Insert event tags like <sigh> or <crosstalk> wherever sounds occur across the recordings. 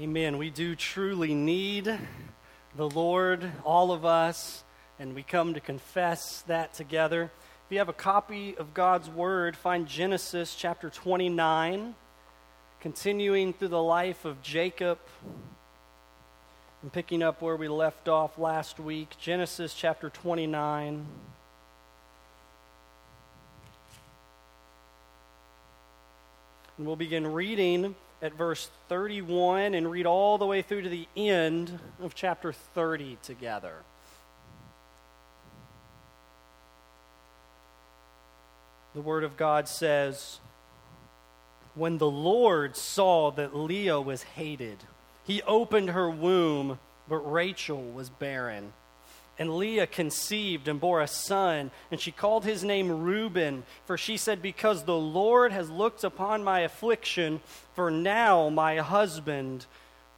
Amen. We do truly need the Lord, all of us, and we come to confess that together. If you have a copy of God's Word, find Genesis chapter 29, continuing through the life of Jacob and picking up where we left off last week. Genesis chapter 29. And we'll begin reading at verse 31 and read all the way through to the end of chapter 30 together. The Word of God says, When the Lord saw that Leah was hated, he opened her womb, but Rachel was barren. And Leah conceived and bore a son, and she called his name Reuben, for she said, Because the Lord has looked upon my affliction, for now my husband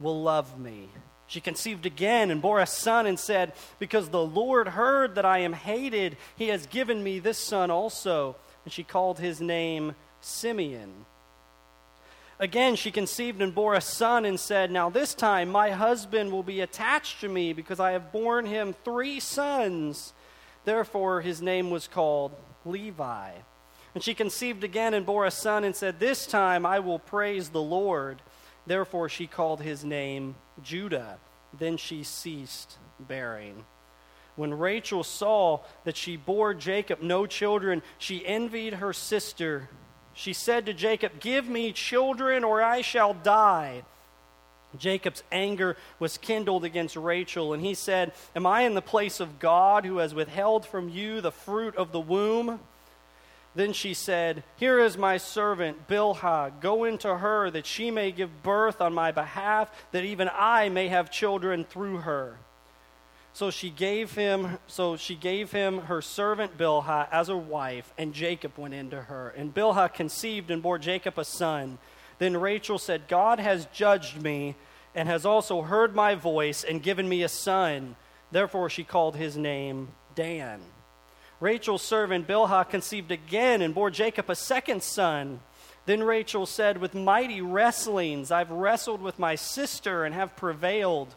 will love me. She conceived again and bore a son, and said, Because the Lord heard that I am hated, he has given me this son also. And she called his name Simeon. Again, she conceived and bore a son and said, Now this time my husband will be attached to me because I have borne him three sons. Therefore his name was called Levi. And she conceived again and bore a son and said, This time I will praise the Lord. Therefore she called his name Judah. Then she ceased bearing. When Rachel saw that she bore Jacob no children, she envied her sister she said to Jacob, Give me children, or I shall die. Jacob's anger was kindled against Rachel, and he said, Am I in the place of God who has withheld from you the fruit of the womb? Then she said, Here is my servant Bilhah. Go into her, that she may give birth on my behalf, that even I may have children through her. So she gave him so she gave him her servant Bilhah as a wife, and Jacob went into her. And Bilhah conceived and bore Jacob a son. Then Rachel said, God has judged me, and has also heard my voice, and given me a son. Therefore she called his name Dan. Rachel's servant Bilhah conceived again and bore Jacob a second son. Then Rachel said, With mighty wrestlings I've wrestled with my sister and have prevailed.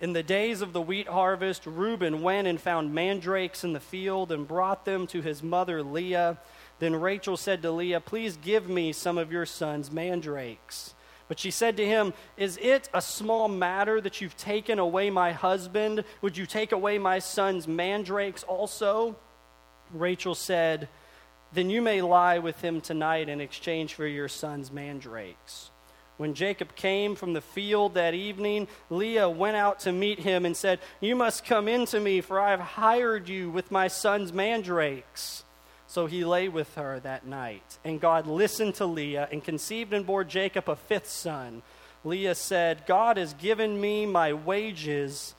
In the days of the wheat harvest, Reuben went and found mandrakes in the field and brought them to his mother Leah. Then Rachel said to Leah, Please give me some of your son's mandrakes. But she said to him, Is it a small matter that you've taken away my husband? Would you take away my son's mandrakes also? Rachel said, Then you may lie with him tonight in exchange for your son's mandrakes. When Jacob came from the field that evening, Leah went out to meet him and said, You must come in to me, for I have hired you with my son's mandrakes. So he lay with her that night. And God listened to Leah and conceived and bore Jacob a fifth son. Leah said, God has given me my wages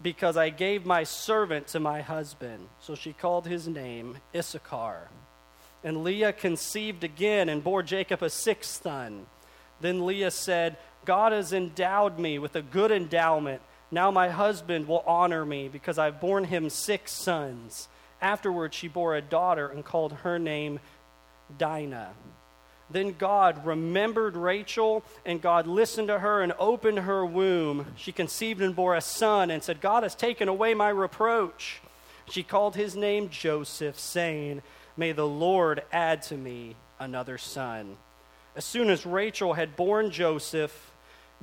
because I gave my servant to my husband. So she called his name Issachar. And Leah conceived again and bore Jacob a sixth son. Then Leah said, God has endowed me with a good endowment. Now my husband will honor me because I've borne him six sons. Afterward, she bore a daughter and called her name Dinah. Then God remembered Rachel, and God listened to her and opened her womb. She conceived and bore a son, and said, God has taken away my reproach. She called his name Joseph, saying, May the Lord add to me another son. As soon as Rachel had borne Joseph,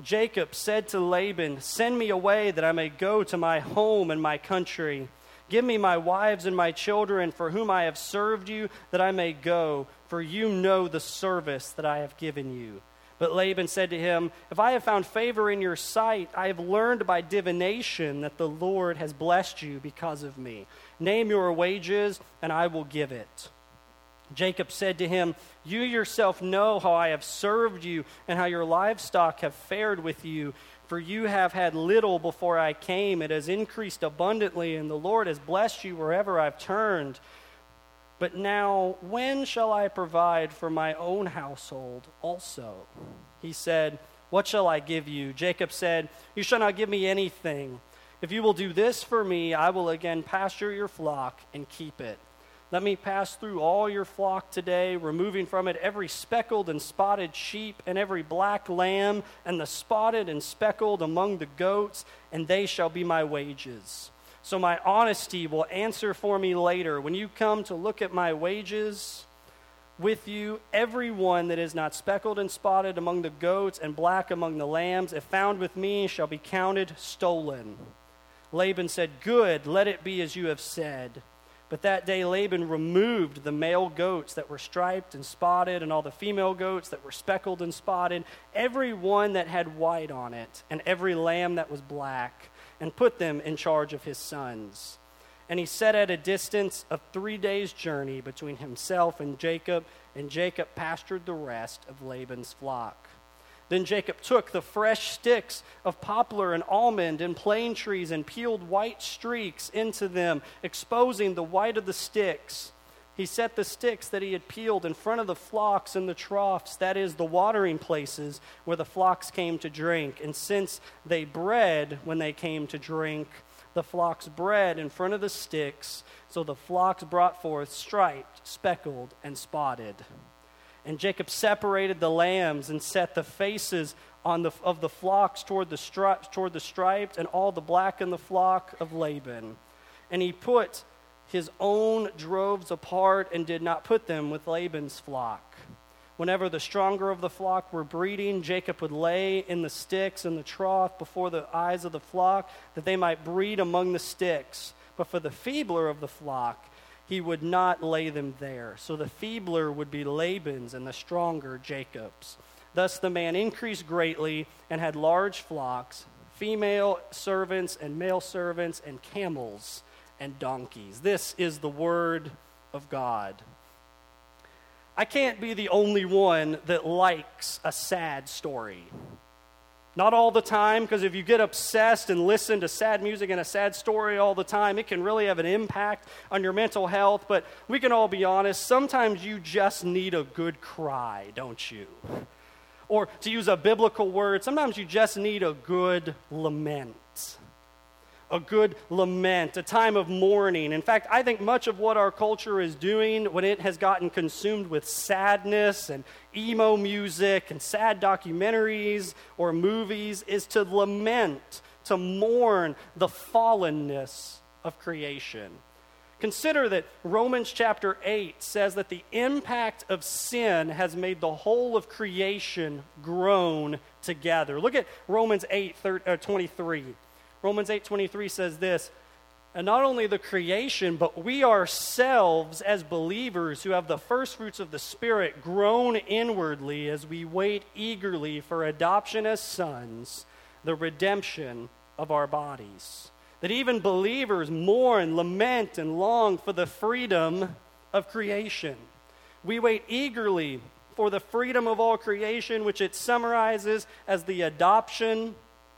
Jacob said to Laban, Send me away that I may go to my home and my country. Give me my wives and my children for whom I have served you, that I may go, for you know the service that I have given you. But Laban said to him, If I have found favor in your sight, I have learned by divination that the Lord has blessed you because of me. Name your wages, and I will give it. Jacob said to him, You yourself know how I have served you and how your livestock have fared with you. For you have had little before I came, it has increased abundantly, and the Lord has blessed you wherever I've turned. But now, when shall I provide for my own household also? He said, What shall I give you? Jacob said, You shall not give me anything. If you will do this for me, I will again pasture your flock and keep it. Let me pass through all your flock today, removing from it every speckled and spotted sheep, and every black lamb, and the spotted and speckled among the goats, and they shall be my wages. So my honesty will answer for me later. When you come to look at my wages with you, every one that is not speckled and spotted among the goats, and black among the lambs, if found with me, shall be counted stolen. Laban said, Good, let it be as you have said. But that day Laban removed the male goats that were striped and spotted, and all the female goats that were speckled and spotted, every one that had white on it, and every lamb that was black, and put them in charge of his sons. And he set at a distance of three days' journey between himself and Jacob, and Jacob pastured the rest of Laban's flock. Then Jacob took the fresh sticks of poplar and almond and plane trees and peeled white streaks into them, exposing the white of the sticks. He set the sticks that he had peeled in front of the flocks in the troughs, that is, the watering places where the flocks came to drink. And since they bred when they came to drink, the flocks bred in front of the sticks, so the flocks brought forth striped, speckled, and spotted. And Jacob separated the lambs and set the faces on the, of the flocks toward the, stri- toward the striped and all the black in the flock of Laban. And he put his own droves apart and did not put them with Laban's flock. Whenever the stronger of the flock were breeding, Jacob would lay in the sticks in the trough before the eyes of the flock that they might breed among the sticks. But for the feebler of the flock, he would not lay them there. So the feebler would be Laban's and the stronger Jacob's. Thus the man increased greatly and had large flocks, female servants and male servants, and camels and donkeys. This is the word of God. I can't be the only one that likes a sad story. Not all the time, because if you get obsessed and listen to sad music and a sad story all the time, it can really have an impact on your mental health. But we can all be honest, sometimes you just need a good cry, don't you? Or to use a biblical word, sometimes you just need a good lament a good lament, a time of mourning. In fact, I think much of what our culture is doing when it has gotten consumed with sadness and emo music and sad documentaries or movies is to lament, to mourn the fallenness of creation. Consider that Romans chapter 8 says that the impact of sin has made the whole of creation groan together. Look at Romans 8 uh, 23. Romans 8:23 says this, and not only the creation, but we ourselves as believers who have the first fruits of the Spirit groan inwardly as we wait eagerly for adoption as sons, the redemption of our bodies. That even believers mourn, lament, and long for the freedom of creation. We wait eagerly for the freedom of all creation, which it summarizes as the adoption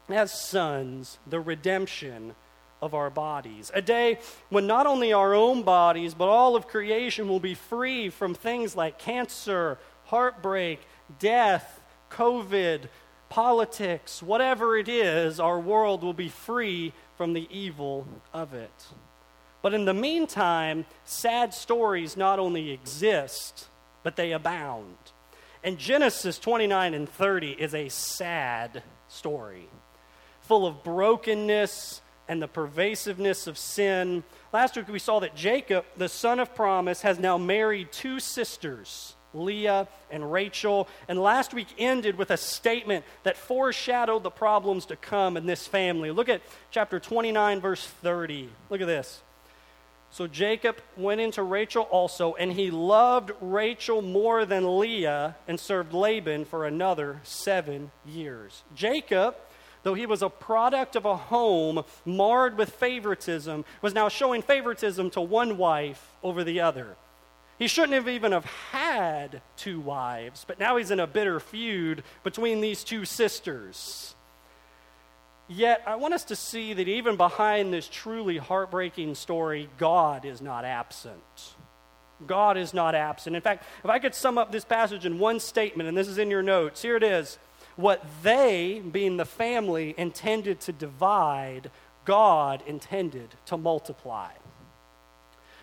as sons the redemption of our bodies. A day when not only our own bodies, but all of creation will be free from things like cancer, heartbreak, death, COVID, politics, whatever it is, our world will be free from the evil of it. But in the meantime, sad stories not only exist, but they abound. And Genesis 29 and 30 is a sad story full of brokenness and the pervasiveness of sin. Last week we saw that Jacob, the son of promise, has now married two sisters, Leah and Rachel. And last week ended with a statement that foreshadowed the problems to come in this family. Look at chapter 29, verse 30. Look at this. So Jacob went into Rachel also, and he loved Rachel more than Leah and served Laban for another seven years. Jacob though he was a product of a home marred with favoritism, was now showing favoritism to one wife over the other. He shouldn't have even have had two wives, but now he's in a bitter feud between these two sisters. Yet, I want us to see that even behind this truly heartbreaking story, God is not absent. God is not absent. In fact, if I could sum up this passage in one statement, and this is in your notes, here it is. What they, being the family, intended to divide, God intended to multiply.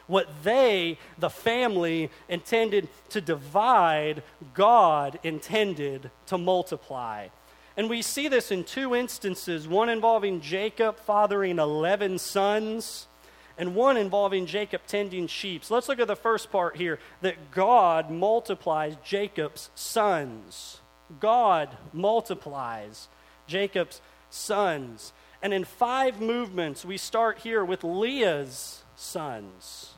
What they, the family, intended to divide, God intended to multiply. And we see this in two instances one involving Jacob fathering 11 sons, and one involving Jacob tending sheep. So let's look at the first part here that God multiplies Jacob's sons. God multiplies Jacob's sons. And in five movements, we start here with Leah's sons.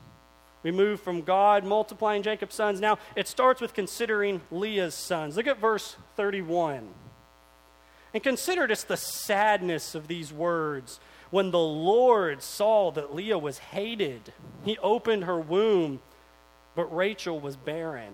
We move from God multiplying Jacob's sons. Now, it starts with considering Leah's sons. Look at verse 31. And consider just the sadness of these words. When the Lord saw that Leah was hated, he opened her womb, but Rachel was barren.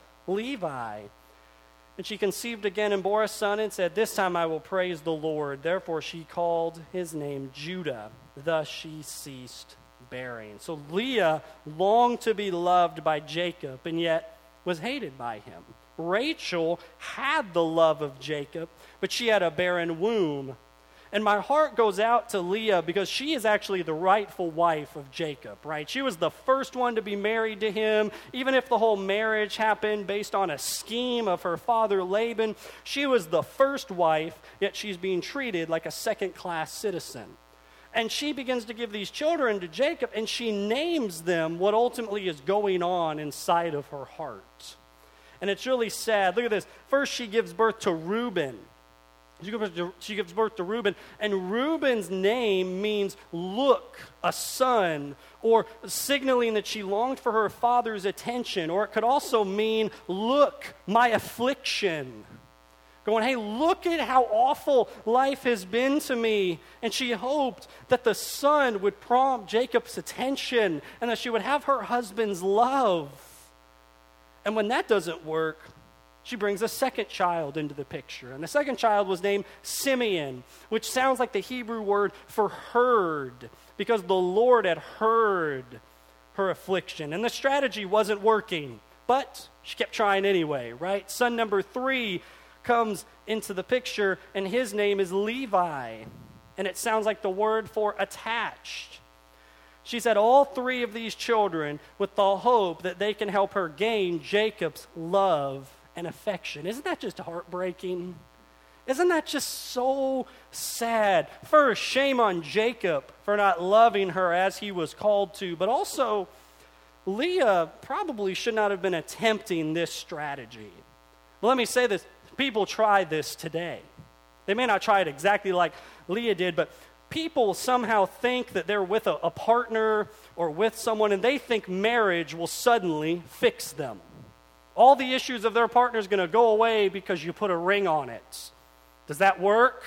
Levi. And she conceived again and bore a son and said, This time I will praise the Lord. Therefore she called his name Judah. Thus she ceased bearing. So Leah longed to be loved by Jacob and yet was hated by him. Rachel had the love of Jacob, but she had a barren womb. And my heart goes out to Leah because she is actually the rightful wife of Jacob, right? She was the first one to be married to him. Even if the whole marriage happened based on a scheme of her father Laban, she was the first wife, yet she's being treated like a second class citizen. And she begins to give these children to Jacob, and she names them what ultimately is going on inside of her heart. And it's really sad. Look at this. First, she gives birth to Reuben. She gives birth to Reuben, and Reuben's name means look, a son, or signaling that she longed for her father's attention, or it could also mean look, my affliction. Going, hey, look at how awful life has been to me. And she hoped that the son would prompt Jacob's attention and that she would have her husband's love. And when that doesn't work, she brings a second child into the picture. And the second child was named Simeon, which sounds like the Hebrew word for heard, because the Lord had heard her affliction. And the strategy wasn't working, but she kept trying anyway, right? Son number three comes into the picture, and his name is Levi. And it sounds like the word for attached. She had all three of these children with the hope that they can help her gain Jacob's love and affection. Isn't that just heartbreaking? Isn't that just so sad? First, shame on Jacob for not loving her as he was called to, but also, Leah probably should not have been attempting this strategy. Well, let me say this people try this today. They may not try it exactly like Leah did, but people somehow think that they're with a, a partner or with someone and they think marriage will suddenly fix them. All the issues of their partner is going to go away because you put a ring on it. Does that work?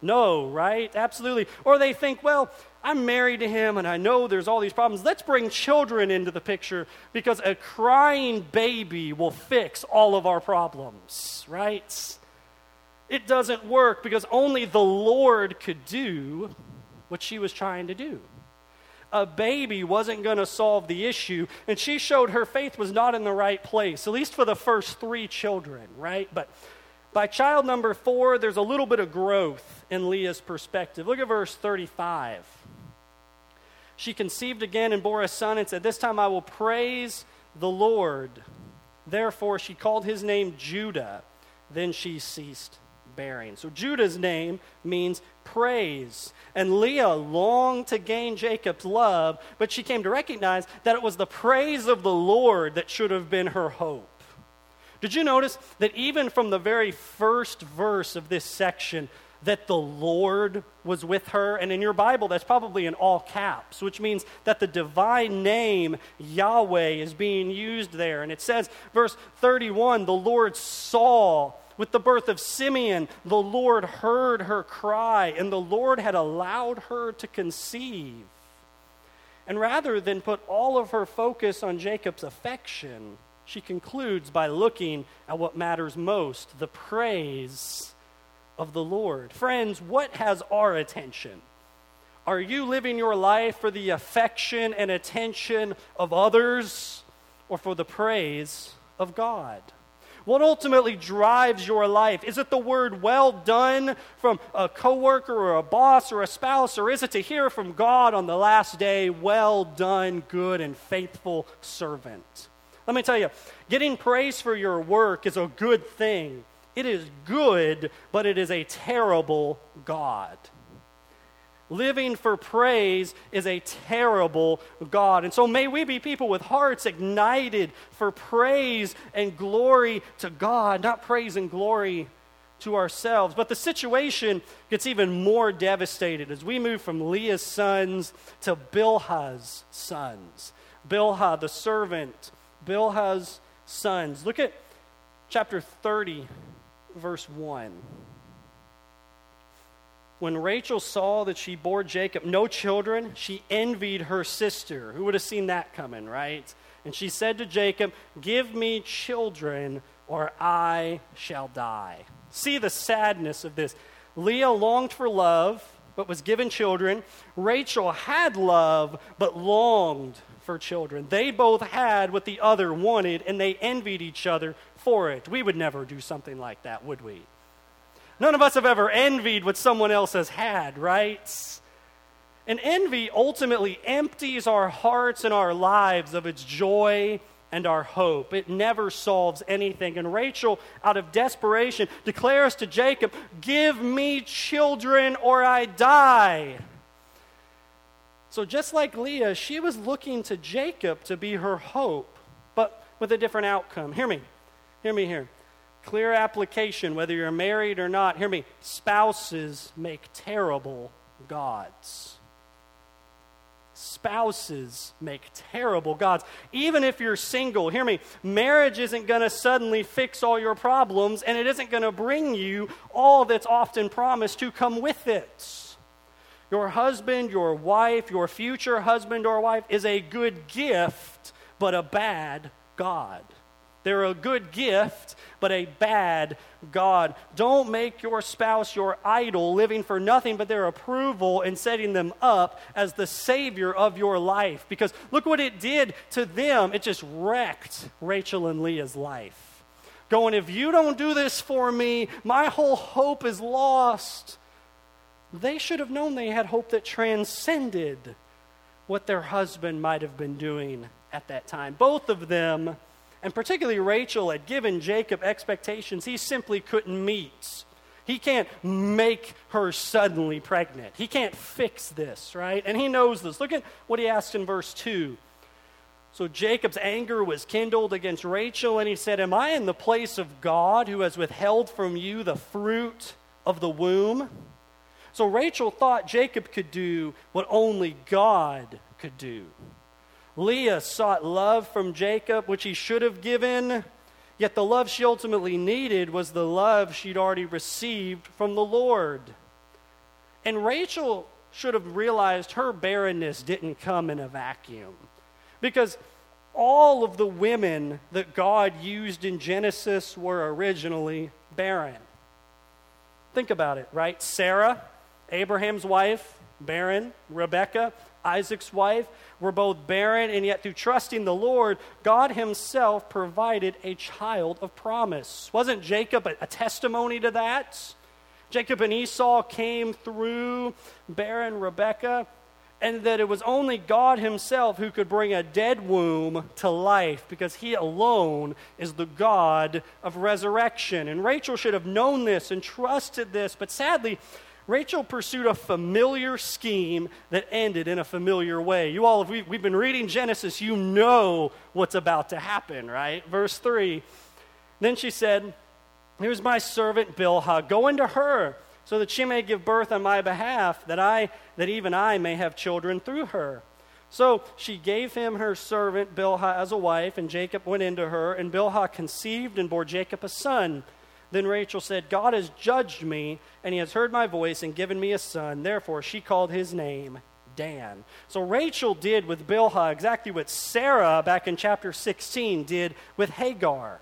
No, right? Absolutely. Or they think, well, I'm married to him and I know there's all these problems. Let's bring children into the picture because a crying baby will fix all of our problems, right? It doesn't work because only the Lord could do what she was trying to do. A baby wasn't going to solve the issue, and she showed her faith was not in the right place, at least for the first three children, right? But by child number four, there's a little bit of growth in Leah's perspective. Look at verse 35. She conceived again and bore a son and said, This time I will praise the Lord. Therefore, she called his name Judah. Then she ceased bearing. So Judah's name means praise. And Leah longed to gain Jacob's love, but she came to recognize that it was the praise of the Lord that should have been her hope. Did you notice that even from the very first verse of this section, that the Lord was with her. And in your Bible, that's probably in all caps, which means that the divine name Yahweh is being used there. And it says, verse 31 the Lord saw. With the birth of Simeon, the Lord heard her cry, and the Lord had allowed her to conceive. And rather than put all of her focus on Jacob's affection, she concludes by looking at what matters most the praise of the Lord. Friends, what has our attention? Are you living your life for the affection and attention of others or for the praise of God? What ultimately drives your life? Is it the word well done from a coworker or a boss or a spouse, or is it to hear from God on the last day, well done, good and faithful servant? Let me tell you, getting praise for your work is a good thing. It is good, but it is a terrible God. Living for praise is a terrible God. And so may we be people with hearts ignited for praise and glory to God, not praise and glory to ourselves. But the situation gets even more devastated as we move from Leah's sons to Bilhah's sons. Bilhah, the servant, Bilhah's sons. Look at chapter 30, verse 1. When Rachel saw that she bore Jacob no children, she envied her sister. Who would have seen that coming, right? And she said to Jacob, Give me children, or I shall die. See the sadness of this. Leah longed for love, but was given children. Rachel had love, but longed for children. They both had what the other wanted, and they envied each other for it. We would never do something like that, would we? None of us have ever envied what someone else has had, right? And envy ultimately empties our hearts and our lives of its joy and our hope. It never solves anything. And Rachel, out of desperation, declares to Jacob, Give me children or I die. So, just like Leah, she was looking to Jacob to be her hope, but with a different outcome. Hear me. Hear me here. Clear application, whether you're married or not. Hear me. Spouses make terrible gods. Spouses make terrible gods. Even if you're single, hear me, marriage isn't going to suddenly fix all your problems, and it isn't going to bring you all that's often promised to come with it. Your husband, your wife, your future husband or wife is a good gift, but a bad God. They're a good gift, but a bad God. Don't make your spouse your idol, living for nothing but their approval and setting them up as the Savior of your life. Because look what it did to them. It just wrecked Rachel and Leah's life. Going, if you don't do this for me, my whole hope is lost. They should have known they had hope that transcended what their husband might have been doing at that time. Both of them and particularly Rachel had given Jacob expectations he simply couldn't meet. He can't make her suddenly pregnant. He can't fix this, right? And he knows this. Look at what he asked in verse 2. So Jacob's anger was kindled against Rachel, and he said, Am I in the place of God who has withheld from you the fruit of the womb? So Rachel thought Jacob could do what only God could do. Leah sought love from Jacob, which he should have given, yet the love she ultimately needed was the love she'd already received from the Lord. And Rachel should have realized her barrenness didn't come in a vacuum. Because all of the women that God used in Genesis were originally barren. Think about it, right? Sarah, Abraham's wife, barren. Rebecca, Isaac's wife, were both barren, and yet through trusting the Lord, God Himself provided a child of promise. Wasn't Jacob a, a testimony to that? Jacob and Esau came through barren Rebecca, and that it was only God Himself who could bring a dead womb to life because He alone is the God of resurrection. And Rachel should have known this and trusted this, but sadly, Rachel pursued a familiar scheme that ended in a familiar way. You all, if we, we've been reading Genesis, you know what's about to happen, right? Verse 3. Then she said, Here's my servant Bilhah. Go into her so that she may give birth on my behalf, that I that even I may have children through her. So she gave him her servant Bilhah as a wife, and Jacob went into her, and Bilhah conceived and bore Jacob a son. Then Rachel said, God has judged me, and he has heard my voice and given me a son. Therefore she called his name Dan. So Rachel did with Bilhah exactly what Sarah back in chapter 16 did with Hagar.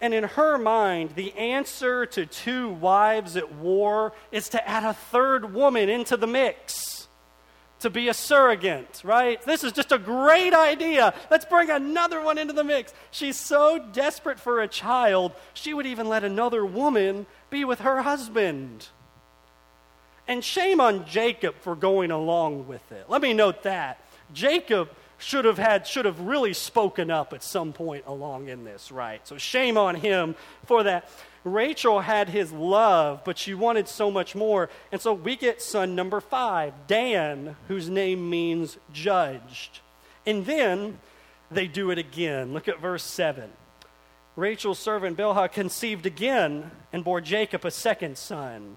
And in her mind, the answer to two wives at war is to add a third woman into the mix, to be a surrogate, right? This is just a great idea. Let's bring another one into the mix. She's so desperate for a child, she would even let another woman be with her husband. And shame on Jacob for going along with it. Let me note that. Jacob should have had should have really spoken up at some point along in this right so shame on him for that rachel had his love but she wanted so much more. And so we get son number five dan whose name means judged. And then they do it again. Look at verse 7 rachel's servant bilhah conceived again and bore jacob a second son.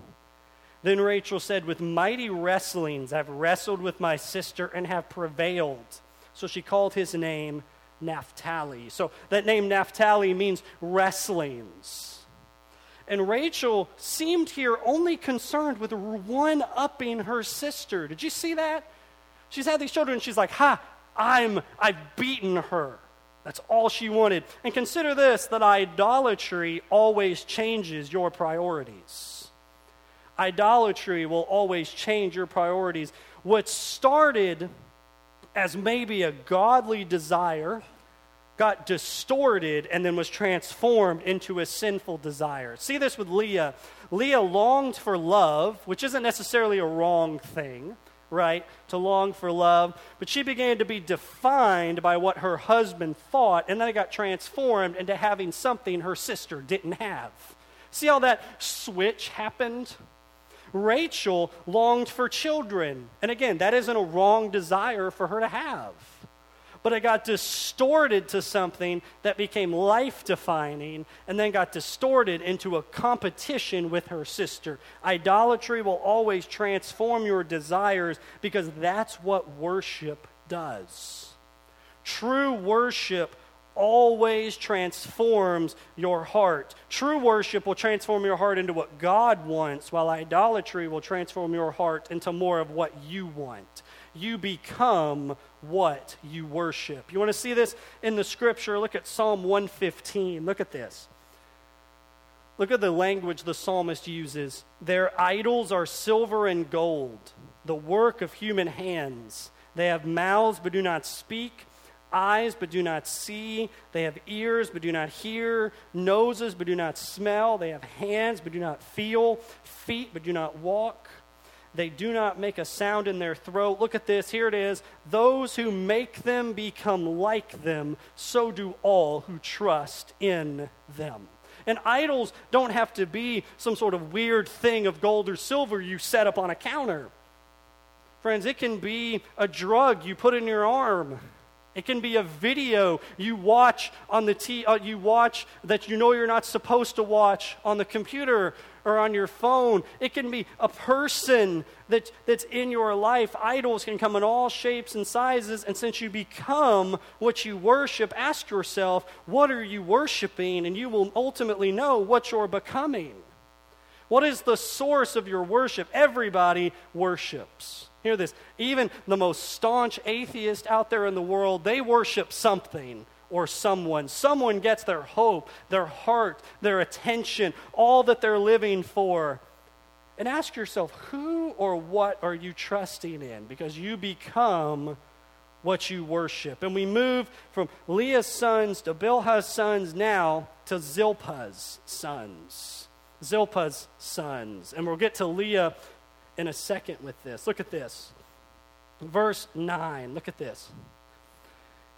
Then rachel said with mighty wrestlings i've wrestled with my sister and have prevailed. So she called his name Naphtali. So that name Naphtali means wrestlings. And Rachel seemed here only concerned with one upping her sister. Did you see that? She's had these children, and she's like, Ha, I'm, I've beaten her. That's all she wanted. And consider this that idolatry always changes your priorities. Idolatry will always change your priorities. What started as maybe a godly desire got distorted and then was transformed into a sinful desire. See this with Leah. Leah longed for love, which isn't necessarily a wrong thing, right? To long for love, but she began to be defined by what her husband thought, and then it got transformed into having something her sister didn't have. See how that switch happened? Rachel longed for children. And again, that isn't a wrong desire for her to have. But it got distorted to something that became life defining and then got distorted into a competition with her sister. Idolatry will always transform your desires because that's what worship does. True worship always transforms your heart. True worship will transform your heart into what God wants, while idolatry will transform your heart into more of what you want. You become what you worship. You want to see this in the scripture? Look at Psalm 115. Look at this. Look at the language the psalmist uses. Their idols are silver and gold, the work of human hands. They have mouths but do not speak eyes but do not see. They have ears but do not hear, noses but do not smell. They have hands but do not feel, feet but do not walk. They do not make a sound in their throat. Look at this. Here it is. Those who make them become like them, so do all who trust in them. And idols don't have to be some sort of weird thing of gold or silver you set up on a counter. Friends, it can be a drug you put in your arm. It can be a video you watch on the t- uh, you watch that you know you're not supposed to watch on the computer or on your phone. It can be a person that, that's in your life. Idols can come in all shapes and sizes. And since you become what you worship, ask yourself, what are you worshiping? And you will ultimately know what you're becoming. What is the source of your worship? Everybody worships. Hear this. Even the most staunch atheist out there in the world, they worship something or someone. Someone gets their hope, their heart, their attention, all that they're living for. And ask yourself, who or what are you trusting in? Because you become what you worship. And we move from Leah's sons to Bilhah's sons now to Zilpah's sons. Zilpah's sons. And we'll get to Leah in a second with this. Look at this. Verse 9. Look at this.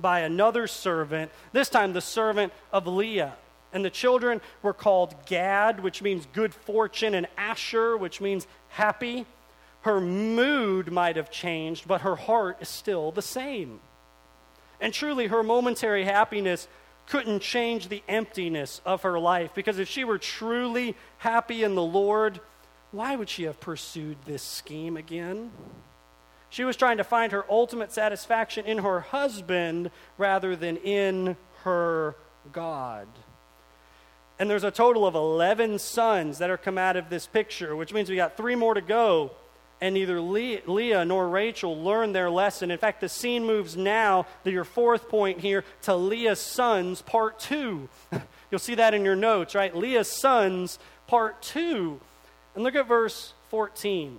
by another servant, this time the servant of Leah. And the children were called Gad, which means good fortune, and Asher, which means happy. Her mood might have changed, but her heart is still the same. And truly, her momentary happiness couldn't change the emptiness of her life because if she were truly happy in the Lord, why would she have pursued this scheme again? She was trying to find her ultimate satisfaction in her husband rather than in her God. And there's a total of 11 sons that are come out of this picture, which means we got three more to go. And neither Leah nor Rachel learned their lesson. In fact, the scene moves now to your fourth point here to Leah's sons, part two. <laughs> You'll see that in your notes, right? Leah's sons, part two. And look at verse 14.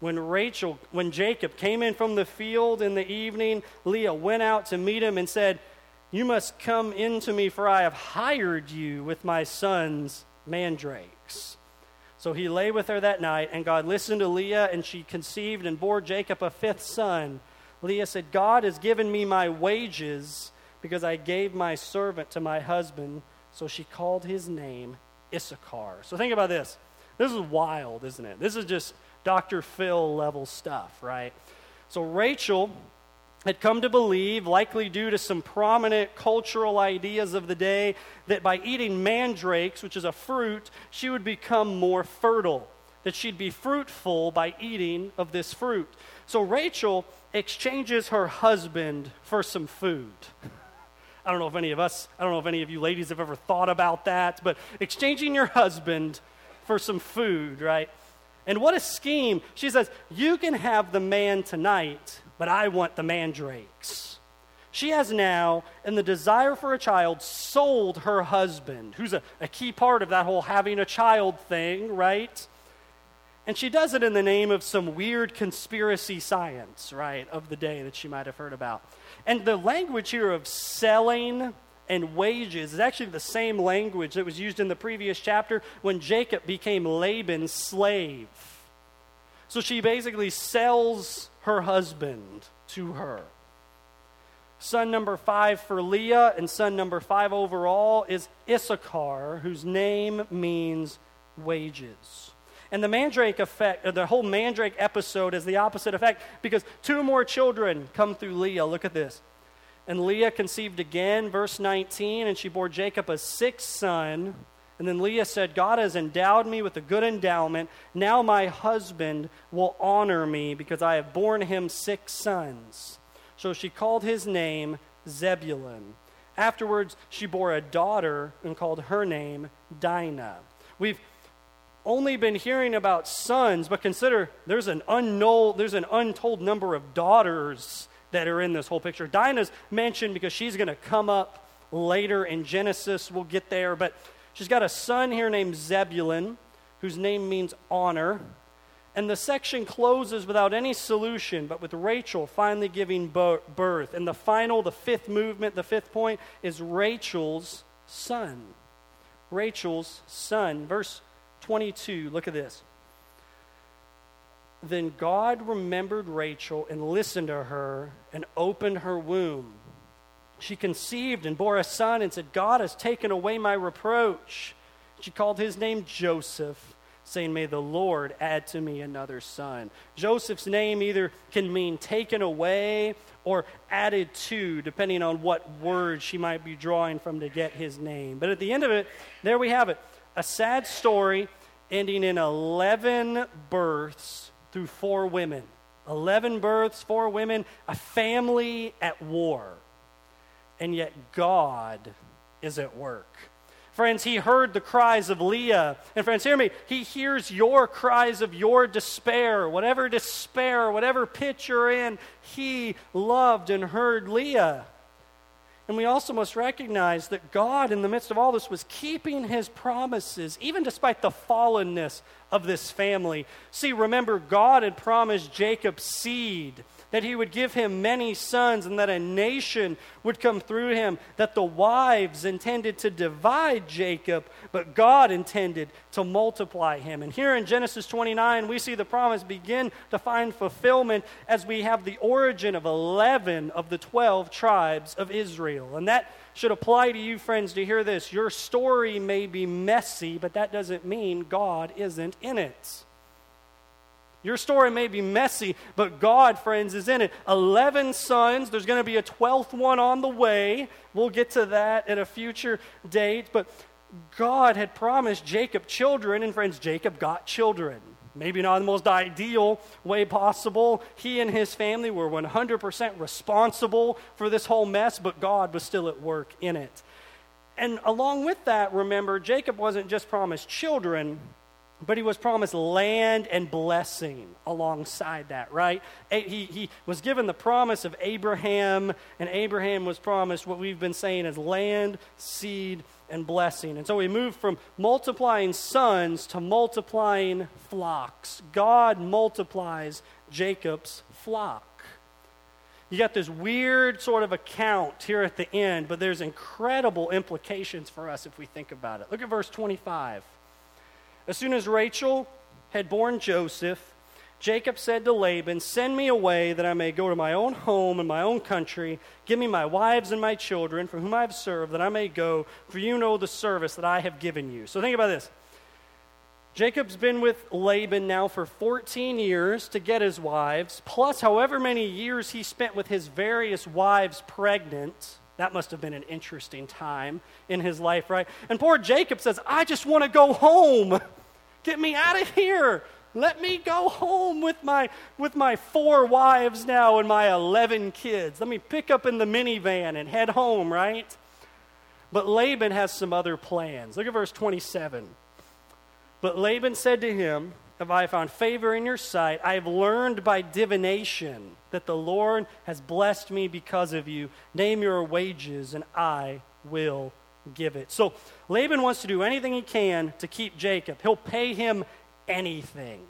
When Rachel, when Jacob came in from the field in the evening, Leah went out to meet him and said, You must come in to me, for I have hired you with my son's mandrakes. So he lay with her that night, and God listened to Leah, and she conceived and bore Jacob a fifth son. Leah said, God has given me my wages because I gave my servant to my husband. So she called his name Issachar. So think about this. This is wild, isn't it? This is just Dr. Phil level stuff, right? So Rachel had come to believe, likely due to some prominent cultural ideas of the day, that by eating mandrakes, which is a fruit, she would become more fertile, that she'd be fruitful by eating of this fruit. So Rachel exchanges her husband for some food. <laughs> I don't know if any of us, I don't know if any of you ladies have ever thought about that, but exchanging your husband for some food, right? And what a scheme. She says, You can have the man tonight, but I want the mandrakes. She has now, in the desire for a child, sold her husband, who's a, a key part of that whole having a child thing, right? And she does it in the name of some weird conspiracy science, right, of the day that she might have heard about. And the language here of selling and wages is actually the same language that was used in the previous chapter when Jacob became Laban's slave. So she basically sells her husband to her. Son number five for Leah and son number five overall is Issachar, whose name means wages. And the mandrake effect, the whole mandrake episode is the opposite effect because two more children come through Leah. Look at this. And Leah conceived again, verse 19, and she bore Jacob a sixth son. And then Leah said, God has endowed me with a good endowment. Now my husband will honor me because I have borne him six sons. So she called his name Zebulun. Afterwards, she bore a daughter and called her name Dinah. We've only been hearing about sons, but consider there's an, unknown, there's an untold number of daughters that are in this whole picture. Dinah's mentioned because she's going to come up later in Genesis. We'll get there. But she's got a son here named Zebulun, whose name means honor. And the section closes without any solution, but with Rachel finally giving birth. And the final, the fifth movement, the fifth point, is Rachel's son. Rachel's son. Verse 22, look at this. Then God remembered Rachel and listened to her and opened her womb. She conceived and bore a son and said, God has taken away my reproach. She called his name Joseph, saying, May the Lord add to me another son. Joseph's name either can mean taken away or added to, depending on what word she might be drawing from to get his name. But at the end of it, there we have it a sad story ending in 11 births through four women 11 births, four women, a family at war. And yet God is at work. Friends, he heard the cries of Leah. And friends, hear me. He hears your cries of your despair. Whatever despair, whatever pit you're in, he loved and heard Leah. And we also must recognize that God, in the midst of all this, was keeping his promises, even despite the fallenness of this family. See, remember, God had promised Jacob seed that he would give him many sons, and that a nation would come through him, that the wives intended to divide Jacob, but God intended to multiply him. And here in Genesis 29, we see the promise begin to find fulfillment as we have the origin of 11 of the 12 tribes of Israel. And that should apply to you, friends, to hear this. Your story may be messy, but that doesn't mean God isn't in it. Your story may be messy, but God, friends, is in it. 11 sons. There's going to be a 12th one on the way. We'll get to that at a future date. But God had promised Jacob children, and friends, Jacob got children. Maybe not in the most ideal way possible. He and his family were 100% responsible for this whole mess, but God was still at work in it. And along with that, remember, Jacob wasn't just promised children, but he was promised land and blessing alongside that, right? He, he was given the promise of Abraham, and Abraham was promised what we've been saying is land, seed, and blessing. And so we moved from multiplying sons to multiplying flocks. God multiplies Jacob's flock. You got this weird sort of account here at the end, but there's incredible implications for us if we think about it. Look at verse 25. As soon as Rachel had borne Joseph, Jacob said to Laban, Send me away that I may go to my own home and my own country. Give me my wives and my children, for whom I have served, that I may go, for you know the service that I have given you. So think about this. Jacob's been with Laban now for 14 years to get his wives, plus however many years he spent with his various wives pregnant. That must have been an interesting time in his life, right? And poor Jacob says, I just want to go home. <laughs> Get me out of here. Let me go home with my, with my four wives now and my 11 kids. Let me pick up in the minivan and head home, right? But Laban has some other plans. Look at verse 27. But Laban said to him, Have I found favor in your sight? I have learned by divination that the Lord has blessed me because of you. Name your wages, and I will give it. So Laban wants to do anything he can to keep Jacob. He'll pay him anything.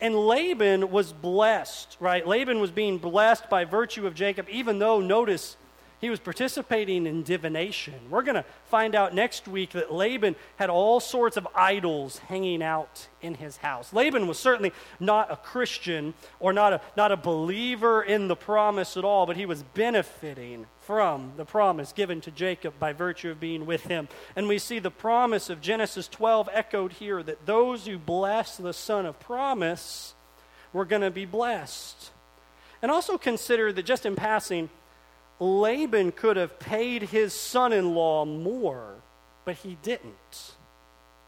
And Laban was blessed, right? Laban was being blessed by virtue of Jacob, even though, notice, he was participating in divination. We're going to find out next week that Laban had all sorts of idols hanging out in his house. Laban was certainly not a Christian or not a, not a believer in the promise at all, but he was benefiting from the promise given to Jacob by virtue of being with him. And we see the promise of Genesis 12 echoed here that those who bless the son of promise were going to be blessed. And also consider that just in passing, Laban could have paid his son in law more, but he didn't.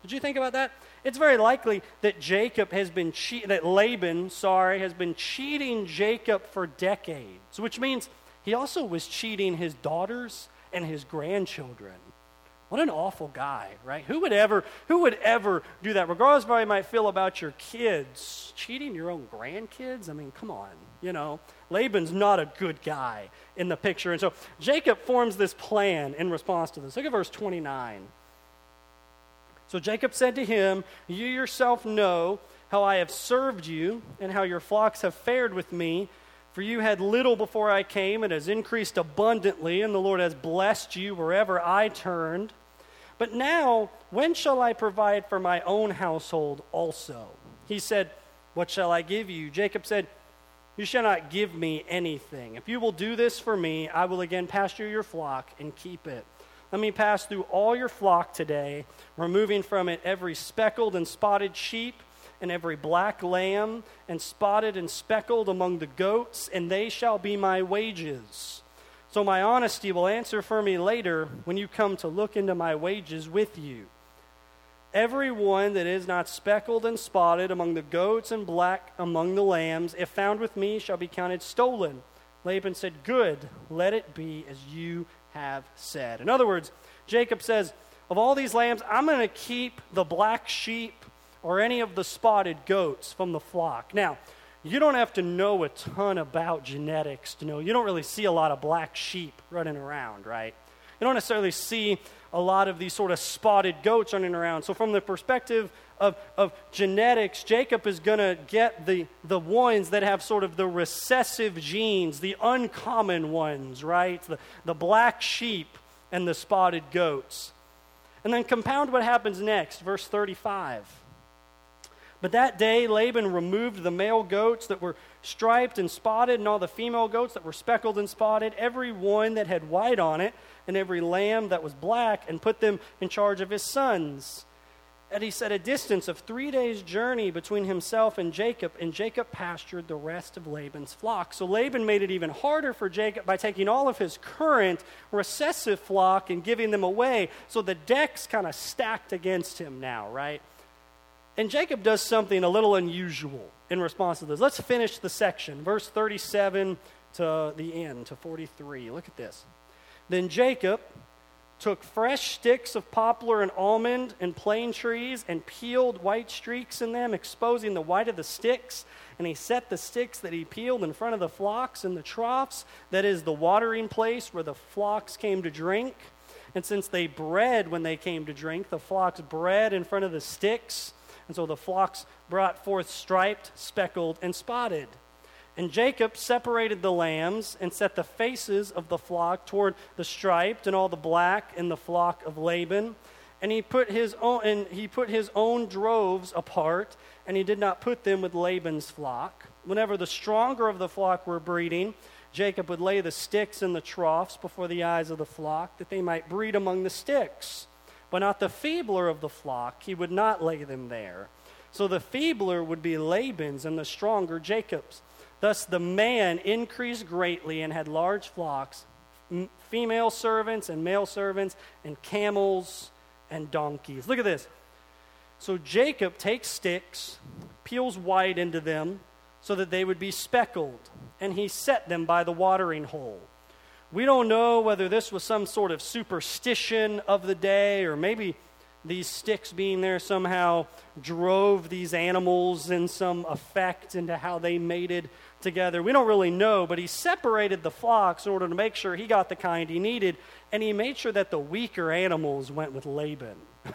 Did you think about that? It's very likely that Jacob has been che- that Laban, sorry, has been cheating Jacob for decades, which means he also was cheating his daughters and his grandchildren. What an awful guy, right? Who would ever who would ever do that? Regardless of how you might feel about your kids, cheating your own grandkids? I mean, come on, you know. Laban's not a good guy in the picture. And so Jacob forms this plan in response to this. Look at verse 29. So Jacob said to him, You yourself know how I have served you, and how your flocks have fared with me. For you had little before I came, and has increased abundantly, and the Lord has blessed you wherever I turned. But now, when shall I provide for my own household also? He said, What shall I give you? Jacob said, you shall not give me anything. If you will do this for me, I will again pasture your flock and keep it. Let me pass through all your flock today, removing from it every speckled and spotted sheep, and every black lamb, and spotted and speckled among the goats, and they shall be my wages. So my honesty will answer for me later when you come to look into my wages with you. Every one that is not speckled and spotted among the goats and black among the lambs, if found with me, shall be counted stolen. Laban said, Good, let it be as you have said. In other words, Jacob says, of all these lambs, I'm going to keep the black sheep or any of the spotted goats from the flock. Now, you don't have to know a ton about genetics to know. You don't really see a lot of black sheep running around, right? You don't necessarily see a lot of these sort of spotted goats running around. So, from the perspective of, of genetics, Jacob is going to get the, the ones that have sort of the recessive genes, the uncommon ones, right? The, the black sheep and the spotted goats. And then compound what happens next, verse 35. But that day Laban removed the male goats that were striped and spotted, and all the female goats that were speckled and spotted, every one that had white on it, and every lamb that was black, and put them in charge of his sons. And he set a distance of three days' journey between himself and Jacob, and Jacob pastured the rest of Laban's flock. So Laban made it even harder for Jacob by taking all of his current recessive flock and giving them away. So the deck's kind of stacked against him now, right? And Jacob does something a little unusual in response to this. Let's finish the section, verse 37 to the end, to 43. Look at this. Then Jacob took fresh sticks of poplar and almond and plane trees and peeled white streaks in them, exposing the white of the sticks. And he set the sticks that he peeled in front of the flocks in the troughs, that is, the watering place where the flocks came to drink. And since they bred when they came to drink, the flocks bred in front of the sticks. And so the flocks brought forth striped, speckled, and spotted. And Jacob separated the lambs and set the faces of the flock toward the striped and all the black in the flock of Laban. And he put his own and he put his own droves apart, and he did not put them with Laban's flock. Whenever the stronger of the flock were breeding, Jacob would lay the sticks in the troughs before the eyes of the flock, that they might breed among the sticks. But not the feebler of the flock, he would not lay them there. So the feebler would be Laban's, and the stronger Jacob's. Thus the man increased greatly and had large flocks, m- female servants and male servants, and camels and donkeys. Look at this. So Jacob takes sticks, peels white into them so that they would be speckled, and he set them by the watering hole. We don't know whether this was some sort of superstition of the day, or maybe these sticks being there somehow drove these animals in some effect into how they mated together. We don't really know, but he separated the flocks in order to make sure he got the kind he needed, and he made sure that the weaker animals went with Laban. <laughs>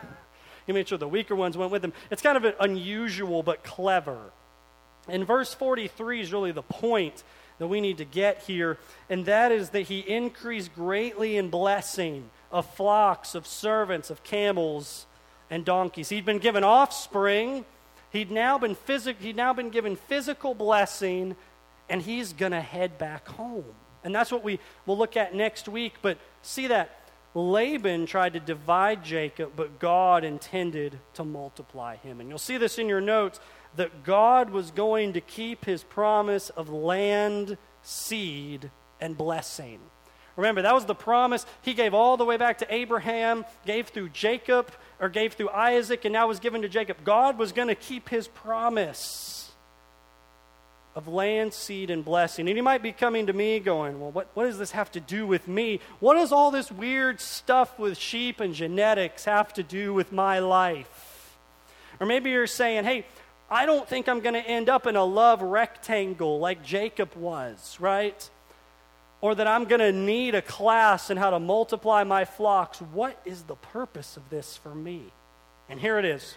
he made sure the weaker ones went with him. It's kind of unusual but clever. And verse 43 is really the point that we need to get here, and that is that he increased greatly in blessing of flocks, of servants, of camels, and donkeys. He'd been given offspring. He'd now been, phys- he'd now been given physical blessing and he's going to head back home. And that's what we will look at next week. But see that Laban tried to divide Jacob, but God intended to multiply him. And you'll see this in your notes that God was going to keep his promise of land, seed, and blessing. Remember, that was the promise he gave all the way back to Abraham, gave through Jacob, or gave through Isaac, and now was given to Jacob. God was going to keep his promise of land, seed, and blessing. And you might be coming to me going, Well, what, what does this have to do with me? What does all this weird stuff with sheep and genetics have to do with my life? Or maybe you're saying, Hey, I don't think I'm going to end up in a love rectangle like Jacob was, right? Or that I'm going to need a class in how to multiply my flocks. What is the purpose of this for me? And here it is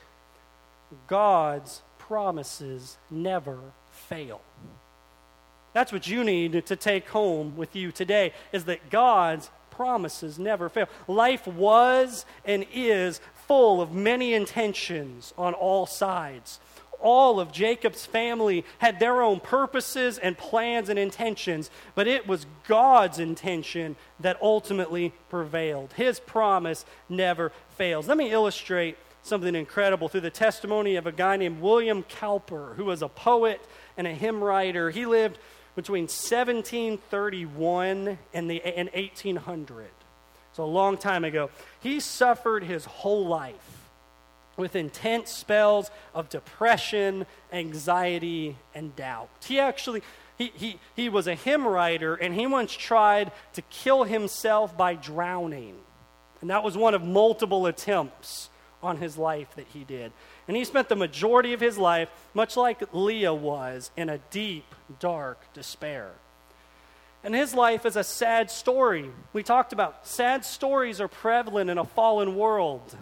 God's promises never fail. That's what you need to take home with you today is that God's promises never fail. Life was and is full of many intentions on all sides. All of Jacob's family had their own purposes and plans and intentions, but it was God's intention that ultimately prevailed. His promise never fails. Let me illustrate something incredible through the testimony of a guy named William Cowper, who was a poet and a hymn writer. He lived between 1731 and, the, and 1800. So a long time ago. He suffered his whole life with intense spells of depression, anxiety, and doubt. He actually he, he, he was a hymn writer and he once tried to kill himself by drowning. And that was one of multiple attempts on his life that he did. And he spent the majority of his life, much like Leah was, in a deep, dark despair. And his life is a sad story. We talked about sad stories are prevalent in a fallen world.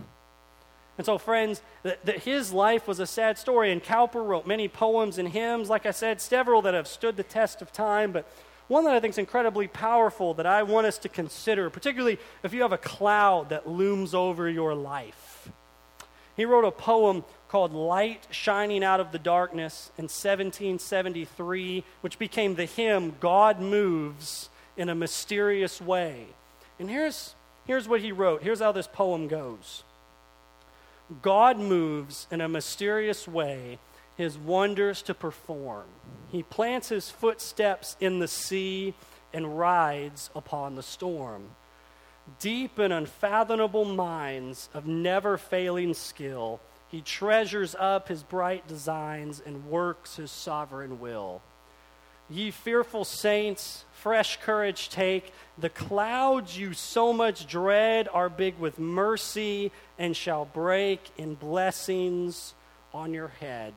And so, friends, that, his life was a sad story. And Cowper wrote many poems and hymns, like I said, several that have stood the test of time. But one that I think is incredibly powerful that I want us to consider, particularly if you have a cloud that looms over your life. He wrote a poem called Light Shining Out of the Darkness in 1773, which became the hymn God Moves in a Mysterious Way. And here's, here's what he wrote. Here's how this poem goes God moves in a mysterious way his wonders to perform. He plants his footsteps in the sea and rides upon the storm. Deep and unfathomable minds of never failing skill he treasures up his bright designs and works his sovereign will. Ye fearful saints, fresh courage take. The clouds you so much dread are big with mercy and shall break in blessings on your head.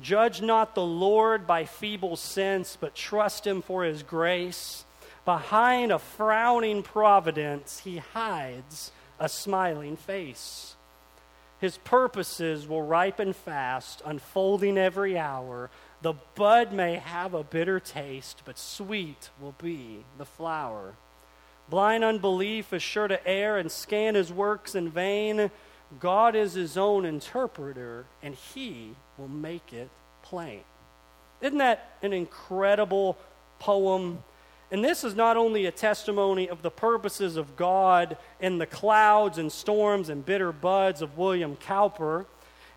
Judge not the Lord by feeble sense, but trust him for his grace. Behind a frowning providence, he hides a smiling face. His purposes will ripen fast, unfolding every hour. The bud may have a bitter taste, but sweet will be the flower. Blind unbelief is sure to err and scan his works in vain. God is his own interpreter, and he will make it plain. Isn't that an incredible poem and this is not only a testimony of the purposes of God in the clouds and storms and bitter buds of William Cowper.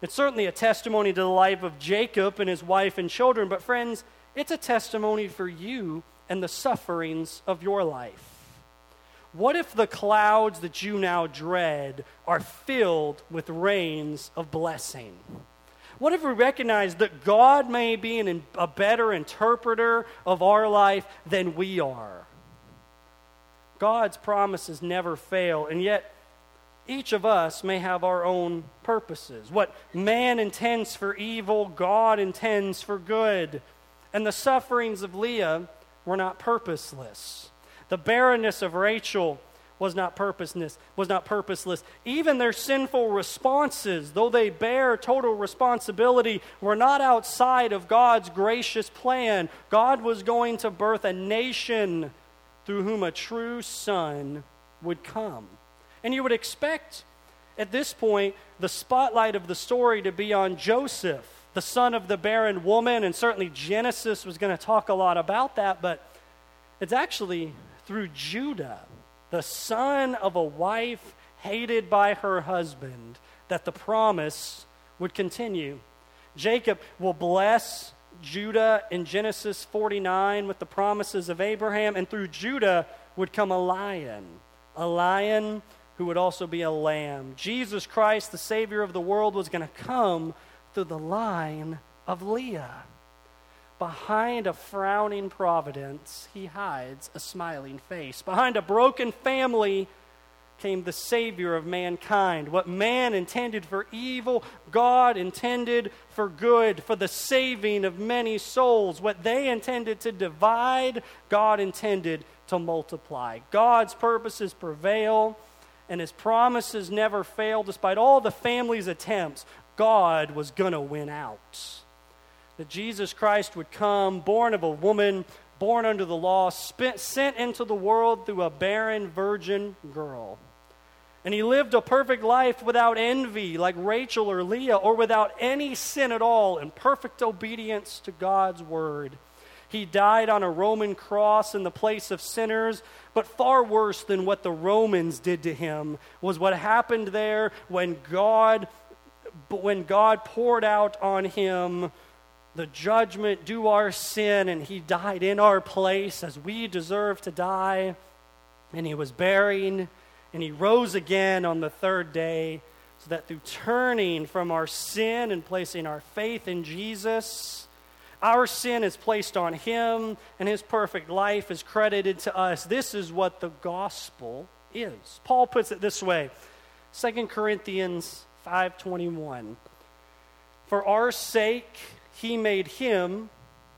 It's certainly a testimony to the life of Jacob and his wife and children, but friends, it's a testimony for you and the sufferings of your life. What if the clouds that you now dread are filled with rains of blessing? What if we recognize that God may be an, a better interpreter of our life than we are? God's promises never fail, and yet each of us may have our own purposes. What man intends for evil, God intends for good. And the sufferings of Leah were not purposeless. The barrenness of Rachel was not purposeless was not purposeless. Even their sinful responses though they bear total responsibility were not outside of God's gracious plan. God was going to birth a nation through whom a true son would come. And you would expect at this point the spotlight of the story to be on Joseph the son of the barren woman and certainly Genesis was going to talk a lot about that but it's actually through Judah the son of a wife hated by her husband, that the promise would continue. Jacob will bless Judah in Genesis 49 with the promises of Abraham, and through Judah would come a lion, a lion who would also be a lamb. Jesus Christ, the Savior of the world, was going to come through the line of Leah. Behind a frowning providence, he hides a smiling face. Behind a broken family came the Savior of mankind. What man intended for evil, God intended for good, for the saving of many souls. What they intended to divide, God intended to multiply. God's purposes prevail, and his promises never fail. Despite all the family's attempts, God was going to win out that Jesus Christ would come, born of a woman, born under the law, spent, sent into the world through a barren virgin girl. And he lived a perfect life without envy, like Rachel or Leah, or without any sin at all, in perfect obedience to God's word. He died on a Roman cross in the place of sinners, but far worse than what the Romans did to him was what happened there when God when God poured out on him the judgment due our sin, and he died in our place as we deserve to die. And he was buried, and he rose again on the third day, so that through turning from our sin and placing our faith in Jesus, our sin is placed on him, and his perfect life is credited to us. This is what the gospel is. Paul puts it this way 2 Corinthians 5:21 For our sake he made him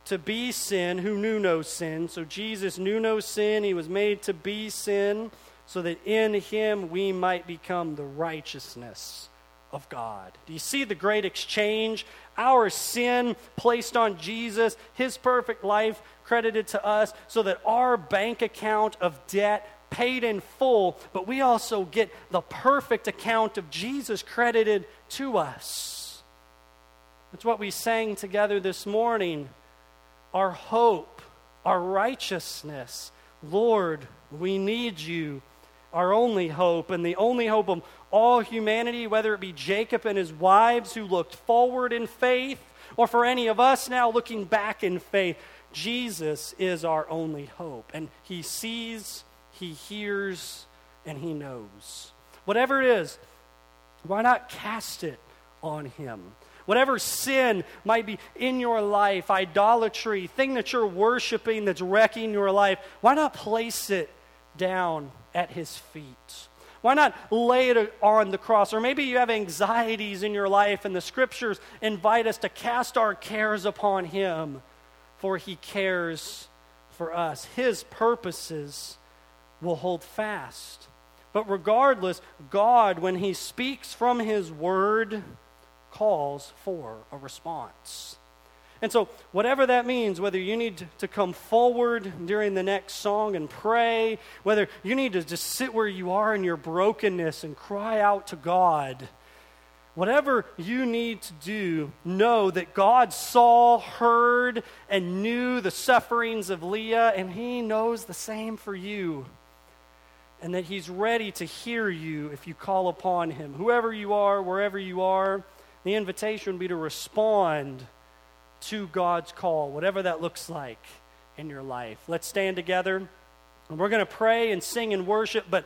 to be sin who knew no sin. So Jesus knew no sin, he was made to be sin so that in him we might become the righteousness of God. Do you see the great exchange? Our sin placed on Jesus, his perfect life credited to us, so that our bank account of debt paid in full, but we also get the perfect account of Jesus credited to us. That's what we sang together this morning. Our hope, our righteousness. Lord, we need you our only hope and the only hope of all humanity, whether it be Jacob and his wives who looked forward in faith, or for any of us now looking back in faith. Jesus is our only hope. And he sees, he hears, and he knows. Whatever it is, why not cast it on him? Whatever sin might be in your life, idolatry, thing that you're worshiping that's wrecking your life, why not place it down at his feet? Why not lay it on the cross? Or maybe you have anxieties in your life, and the scriptures invite us to cast our cares upon him, for he cares for us. His purposes will hold fast. But regardless, God, when he speaks from his word, calls for a response. And so, whatever that means, whether you need to come forward during the next song and pray, whether you need to just sit where you are in your brokenness and cry out to God, whatever you need to do, know that God saw, heard, and knew the sufferings of Leah, and He knows the same for you. And that He's ready to hear you if you call upon Him. Whoever you are, wherever you are, the invitation would be to respond to God's call, whatever that looks like in your life. Let's stand together and we're going to pray and sing and worship, but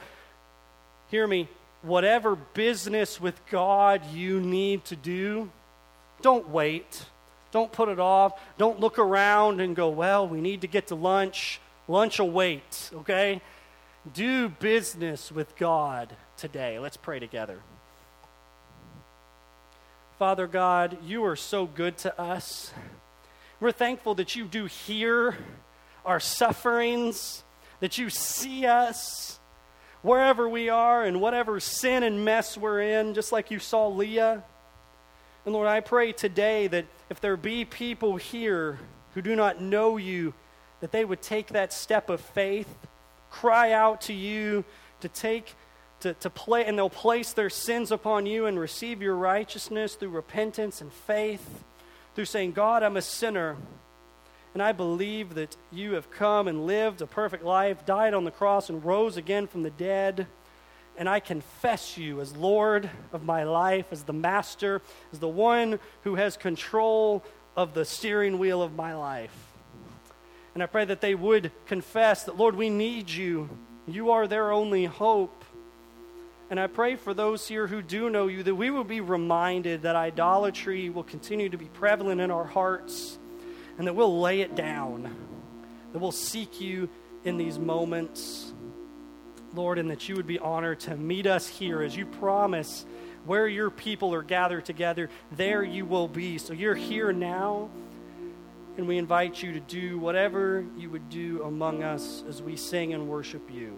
hear me, whatever business with God you need to do, don't wait. Don't put it off. Don't look around and go, well, we need to get to lunch. Lunch will wait, okay? Do business with God today. Let's pray together. Father God, you are so good to us. We're thankful that you do hear our sufferings, that you see us wherever we are and whatever sin and mess we're in, just like you saw Leah. And Lord, I pray today that if there be people here who do not know you, that they would take that step of faith, cry out to you to take to, to play, and they'll place their sins upon you and receive your righteousness through repentance and faith, through saying, God, I'm a sinner, and I believe that you have come and lived a perfect life, died on the cross, and rose again from the dead. And I confess you as Lord of my life, as the master, as the one who has control of the steering wheel of my life. And I pray that they would confess that, Lord, we need you. You are their only hope. And I pray for those here who do know you that we will be reminded that idolatry will continue to be prevalent in our hearts and that we'll lay it down, that we'll seek you in these moments, Lord, and that you would be honored to meet us here as you promise where your people are gathered together, there you will be. So you're here now, and we invite you to do whatever you would do among us as we sing and worship you.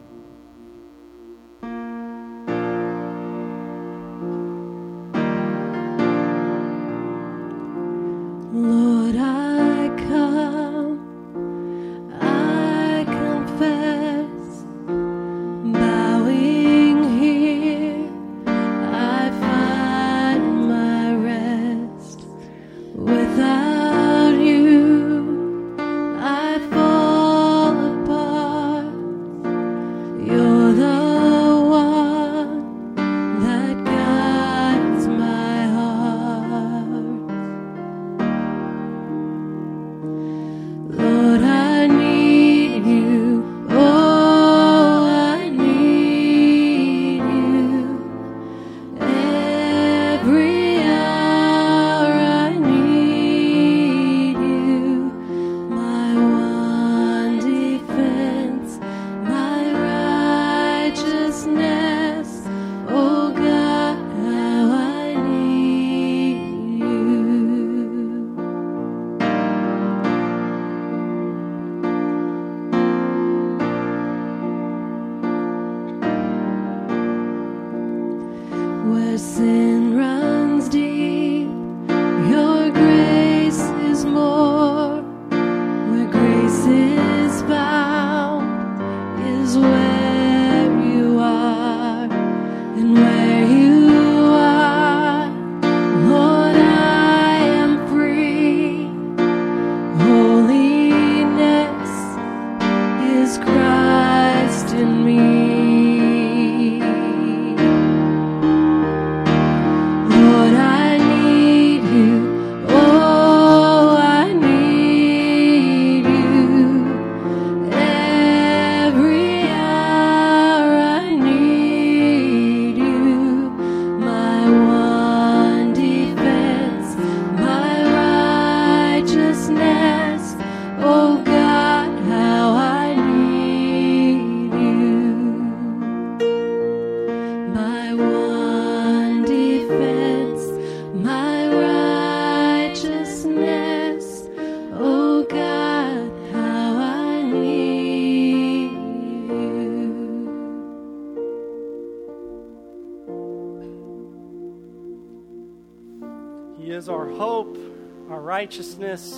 Righteousness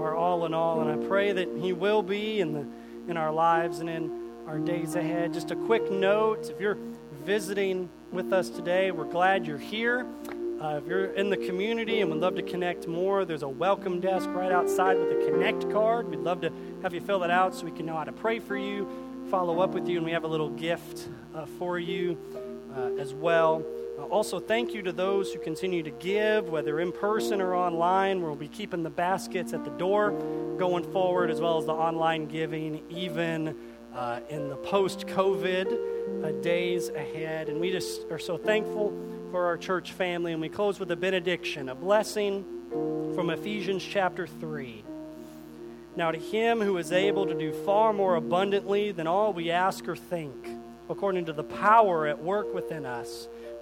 are all in all. And I pray that He will be in, the, in our lives and in our days ahead. Just a quick note if you're visiting with us today, we're glad you're here. Uh, if you're in the community and would love to connect more, there's a welcome desk right outside with a connect card. We'd love to have you fill that out so we can know how to pray for you, follow up with you, and we have a little gift uh, for you uh, as well. Uh, also, thank you to those who continue to give, whether in person or online. We'll be keeping the baskets at the door going forward, as well as the online giving, even uh, in the post COVID uh, days ahead. And we just are so thankful for our church family. And we close with a benediction, a blessing from Ephesians chapter 3. Now, to him who is able to do far more abundantly than all we ask or think, according to the power at work within us,